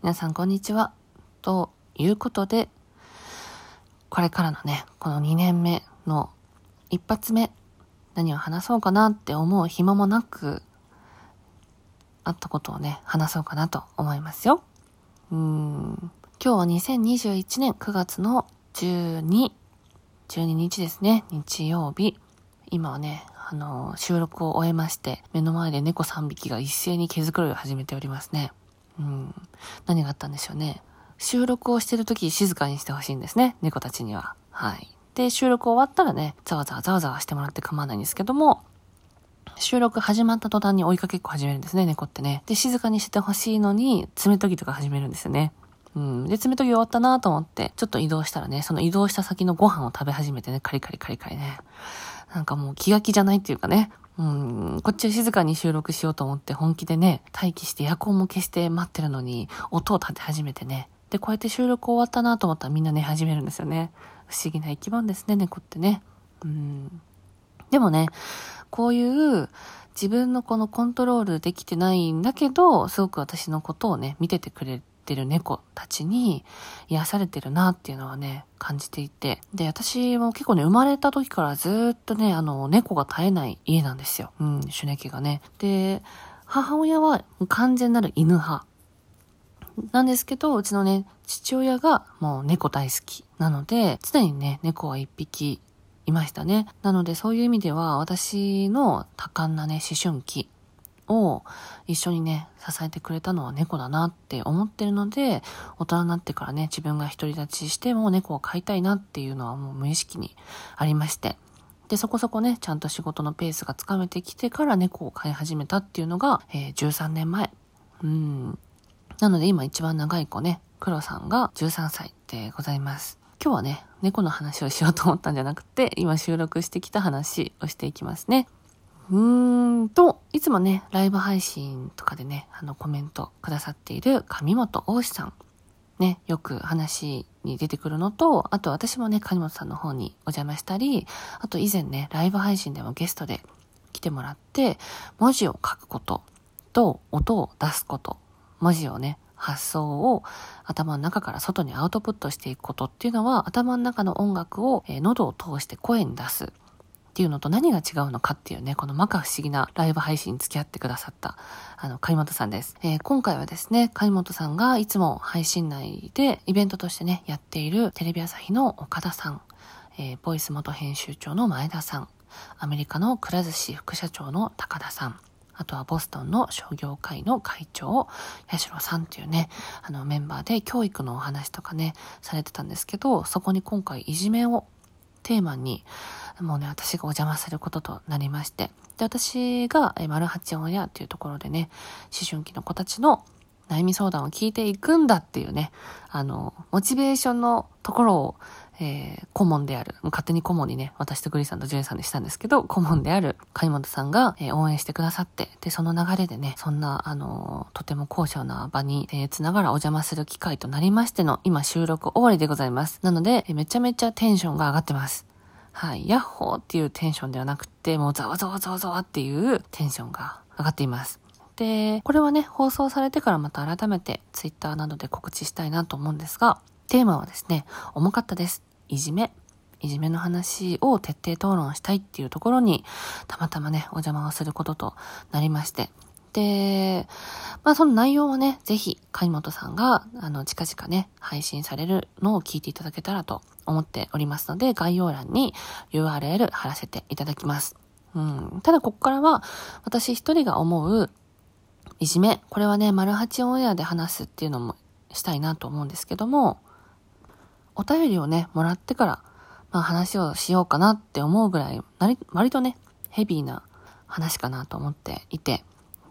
皆さんこんにちは。ということで、これからのね、この2年目の一発目、何を話そうかなって思う暇もなく、あったことをね、話そうかなと思いますよ。うん。今日は2021年9月の12、12日ですね。日曜日。今はね、あの、収録を終えまして、目の前で猫3匹が一斉に毛づくろいを始めておりますね。うん。何があったんでしょうね。収録をしてる時静かにしてほしいんですね。猫たちには。はい。で、収録終わったらね、ざわざわざわざわしてもらって構わないんですけども、収録始まった途端に追いかけっこ始めるんですね、猫ってね。で、静かにしてほしいのに、爪研ぎとか始めるんですよね。うん。で、爪研ぎ終わったなと思って、ちょっと移動したらね、その移動した先のご飯を食べ始めてね、カリカリカリカリね。なんかもう気が気じゃないっていうかね。うん、こっちは静かに収録しようと思って本気でね、待機してエアコンも消して待ってるのに、音を立て始めてね。で、こうやって収録終わったなと思ったらみんな寝始めるんですよね。不思議な生き物ですね、猫ってね。うん。でもね、こういう自分のこのコントロールできてないんだけど、すごく私のことをね、見ててくれてる猫たちに癒されてるなっていうのはね、感じていて。で、私も結構ね、生まれた時からずっとね、あの、猫が絶えない家なんですよ。うん、シュネケがね。で、母親は完全なる犬派。なんですけど、うちのね、父親がもう猫大好き。なので、常にね、猫は一匹いましたね。なので、そういう意味では、私の多感なね、思春期を一緒にね、支えてくれたのは猫だなって思ってるので、大人になってからね、自分が独り立ちしても猫を飼いたいなっていうのはもう無意識にありまして。で、そこそこね、ちゃんと仕事のペースがつかめてきてから猫を飼い始めたっていうのが、えー、13年前。うん。なので今一番長い子ね、黒さんが13歳でございます。今日はね、猫の話をしようと思ったんじゃなくて、今収録してきた話をしていきますね。うーんと、いつもね、ライブ配信とかでね、あのコメントくださっている上本大志さん。ね、よく話に出てくるのと、あと私もね、上本さんの方にお邪魔したり、あと以前ね、ライブ配信でもゲストで来てもらって、文字を書くことと音を出すこと文字をね、発想を頭の中から外にアウトプットしていくことっていうのは頭の中の音楽を、えー、喉を通して声に出すっていうのと何が違うのかっていうね、この摩訶不思議なライブ配信に付き合ってくださった、あの、貝本さんです。えー、今回はですね、貝本さんがいつも配信内でイベントとしてね、やっているテレビ朝日の岡田さん、えー、ボイス元編集長の前田さん、アメリカのくら寿司副社長の高田さん、あとはボストンの商業会の会長、八代さんっていうね、あのメンバーで教育のお話とかね、されてたんですけど、そこに今回いじめをテーマに、もうね、私がお邪魔することとなりまして、で、私が、え、丸八親っていうところでね、思春期の子たちの悩み相談を聞いていくんだっていうね、あの、モチベーションのところを、えー、顧問である、勝手に顧問にね、私とグリさんとジュエさんでしたんですけど、顧問である貝本さんが、えー、応援してくださって、で、その流れでね、そんな、あのー、とても高尚な場に、えー、つながらお邪魔する機会となりましての、今収録終わりでございます。なので、えー、めちゃめちゃテンションが上がってます。はい、ヤッホーっていうテンションではなくて、もうザワザワザワザワっていうテンションが上がっています。で、これはね、放送されてからまた改めて Twitter などで告知したいなと思うんですが、テーマはですね、重かったです。いじめ。いじめの話を徹底討論したいっていうところに、たまたまね、お邪魔をすることとなりまして。で、まあその内容はね、ぜひ、貝本さんが、あの、近々ね、配信されるのを聞いていただけたらと思っておりますので、概要欄に URL 貼らせていただきます。うん。ただ、ここからは、私一人が思う、いじめ。これはね、丸八オンエアで話すっていうのもしたいなと思うんですけども、お便りをね、もらってから、まあ話をしようかなって思うぐらい、割とね、ヘビーな話かなと思っていて、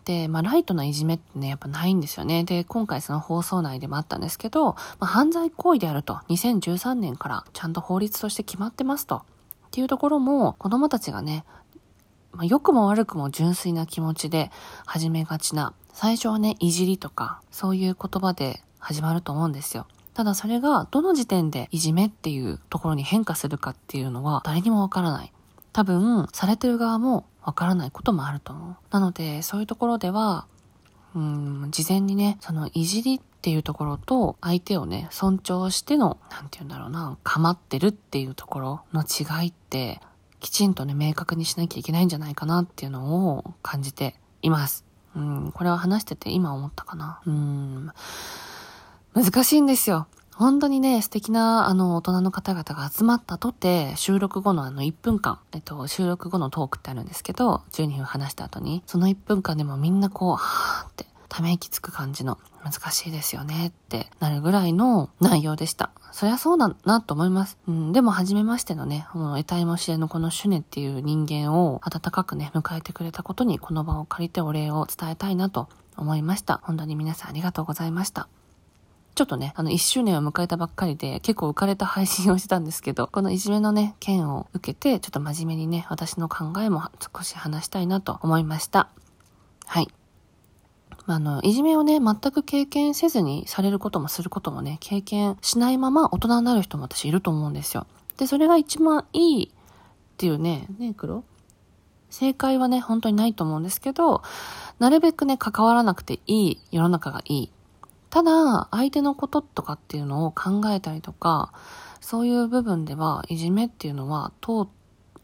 で、まあ、ライトないじめってね、やっぱないんですよね。で、今回その放送内でもあったんですけど、まあ、犯罪行為であると、2013年からちゃんと法律として決まってますと。っていうところも、子供たちがね、まあ、良くも悪くも純粋な気持ちで始めがちな、最初はね、いじりとか、そういう言葉で始まると思うんですよ。ただそれがどの時点でいじめっていうところに変化するかっていうのは誰にもわからない。多分、されてる側もわからないこともあると思う。なので、そういうところでは、うん、事前にね、そのいじりっていうところと、相手をね、尊重しての、なんて言うんだろうな、構ってるっていうところの違いって、きちんとね、明確にしなきゃいけないんじゃないかなっていうのを感じています。うん、これは話してて今思ったかな。うん、難しいんですよ。本当にね、素敵な、あの、大人の方々が集まったとて、収録後のあの1分間、えっと、収録後のトークってあるんですけど、12分話した後に、その1分間でもみんなこう、はーって、ため息つく感じの、難しいですよねってなるぐらいの内容でした。そりゃそうだなと思います。うん、でも初めましてのね、もう得体も知れぬこのシュネっていう人間を温かくね、迎えてくれたことにこの場を借りてお礼を伝えたいなと思いました。本当に皆さんありがとうございました。ちょっとね、あの、1周年を迎えたばっかりで、結構浮かれた配信をしてたんですけど、このいじめのね、件を受けて、ちょっと真面目にね、私の考えも少し話したいなと思いました。はい。あの、いじめをね、全く経験せずにされることもすることもね、経験しないまま大人になる人も私いると思うんですよ。で、それが一番いいっていうね、ね、黒？正解はね、本当にないと思うんですけど、なるべくね、関わらなくていい世の中がいいただ、相手のこととかっていうのを考えたりとか、そういう部分では、いじめっていうのは通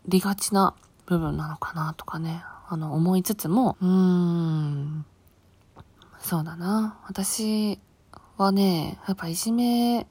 りがちな部分なのかなとかね、あの、思いつつも、うーん、そうだな。私はね、やっぱいじめっ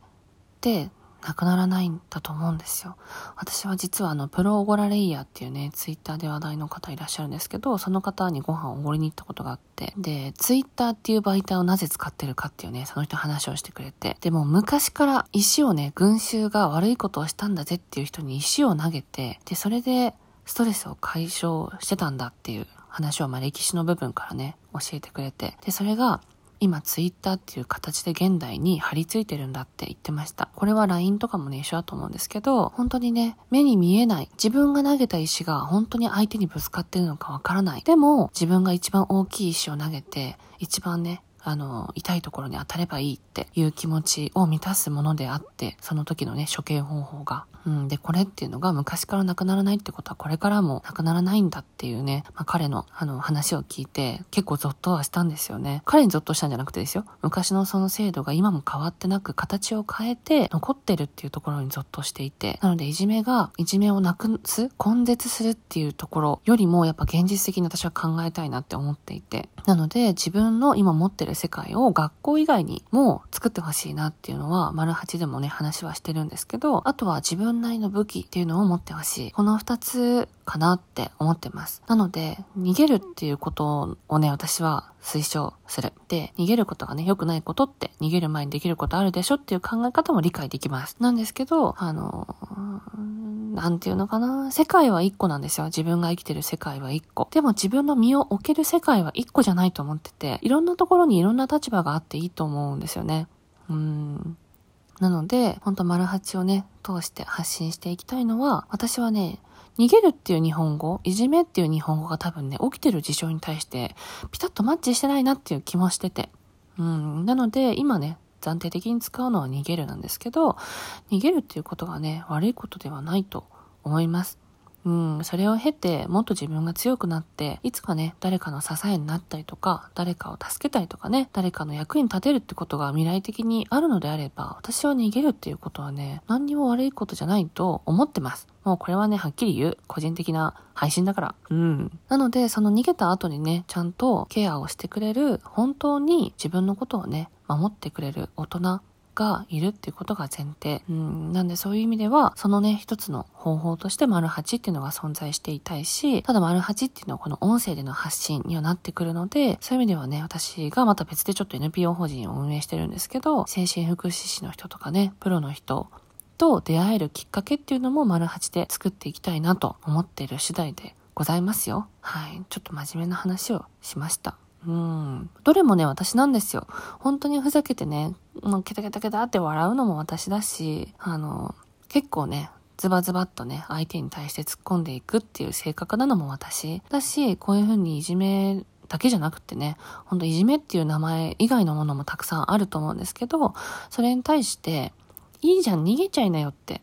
てなくならないんだと思うんですよ。私は実はあの、プロオゴラレイヤーっていうね、ツイッターで話題の方いらっしゃるんですけど、その方にご飯をおごりに行ったことがあって、で、ツイッターっていう媒体をなぜ使ってるかっていうね、その人話をしてくれて、でも昔から石をね、群衆が悪いことをしたんだぜっていう人に石を投げて、で、それでストレスを解消してたんだっていう話をまあ歴史の部分からね、教えてくれて、で、それが今ツイッターっていう形で現代に張り付いてるんだって言ってました。これは LINE とかもね、一緒だと思うんですけど、本当にね、目に見えない。自分が投げた石が本当に相手にぶつかってるのかわからない。でも、自分が一番大きい石を投げて、一番ね、あの、痛いところに当たればいいっていう気持ちを満たすものであって、その時のね、処刑方法が。うん、で、これっていうのが昔からなくならないってことはこれからもなくならないんだっていうね、まあ、彼のあの話を聞いて結構ゾッとはしたんですよね。彼にゾッとしたんじゃなくてですよ。昔のその制度が今も変わってなく形を変えて残ってるっていうところにゾッとしていて。なのでいじめが、いじめをなくす、根絶するっていうところよりもやっぱ現実的に私は考えたいなって思っていて。なので自分の今持ってる世界を学校以外にも作ってほしいなっていうのは、丸八でもね話はしてるんですけど、あとは自分分なりの武器っていうのを持ってほしい。この二つかなって思ってます。なので、逃げるっていうことをね、私は推奨する。で、逃げることがね、良くないことって、逃げる前にできることあるでしょっていう考え方も理解できます。なんですけど、あの、なんていうのかな。世界は一個なんですよ。自分が生きてる世界は一個。でも自分の身を置ける世界は一個じゃないと思ってて、いろんなところにいろんな立場があっていいと思うんですよね。うん。なので、ほんと丸八をね、通して発信していきたいのは、私はね、逃げるっていう日本語、いじめっていう日本語が多分ね、起きてる事象に対して、ピタッとマッチしてないなっていう気もしてて。うん。なので、今ね、暫定的に使うのは逃げるなんですけど、逃げるっていうことがね、悪いことではないと思います。うん、それを経て、もっと自分が強くなって、いつかね、誰かの支えになったりとか、誰かを助けたりとかね、誰かの役に立てるってことが未来的にあるのであれば、私は逃げるっていうことはね、何にも悪いことじゃないと思ってます。もうこれはね、はっきり言う。個人的な配信だから。うん。なので、その逃げた後にね、ちゃんとケアをしてくれる、本当に自分のことをね、守ってくれる大人がいるっていうことが前提。うん、なんでそういう意味では、そのね、一つの方法として丸八っていうのが存在していたいし、ただ丸八っていうのはこの音声での発信にはなってくるので、そういう意味ではね、私がまた別でちょっと NPO 法人を運営してるんですけど、精神福祉士の人とかね、プロの人、と出会えるきっかけっていうのも丸八で作っていきたいなと思っている次第でございますよ。はい。ちょっと真面目な話をしました。うん。どれもね、私なんですよ。本当にふざけてね、もうケタケタケタって笑うのも私だし、あの、結構ね、ズバズバっとね、相手に対して突っ込んでいくっていう性格なのも私だし、こういう風にいじめだけじゃなくてね、ほんといじめっていう名前以外のものもたくさんあると思うんですけど、それに対して、いいじゃん、逃げちゃいなよって。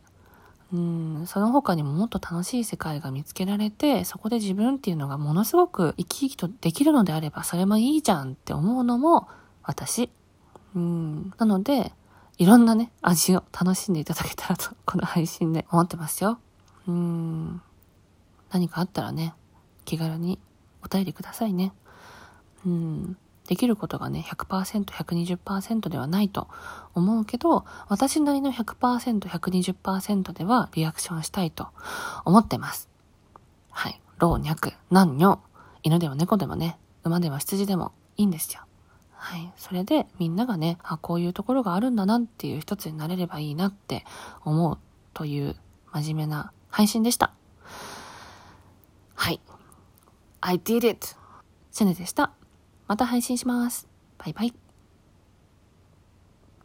うん、その他にももっと楽しい世界が見つけられて、そこで自分っていうのがものすごく生き生きとできるのであれば、それもいいじゃんって思うのも私。うん、なので、いろんなね、味を楽しんでいただけたらと、この配信で思ってますよ。うん、何かあったらね、気軽にお便りくださいね。うん。できることがね、100%、120%ではないと思うけど、私なりの100%、120%ではリアクションしたいと思ってます。はい。老若男女、犬でも猫でもね、馬でも羊でもいいんですよ。はい。それでみんながね、あ、こういうところがあるんだなっていう一つになれればいいなって思うという真面目な配信でした。はい。I did it! シェネでした。また配信します。バイバイ。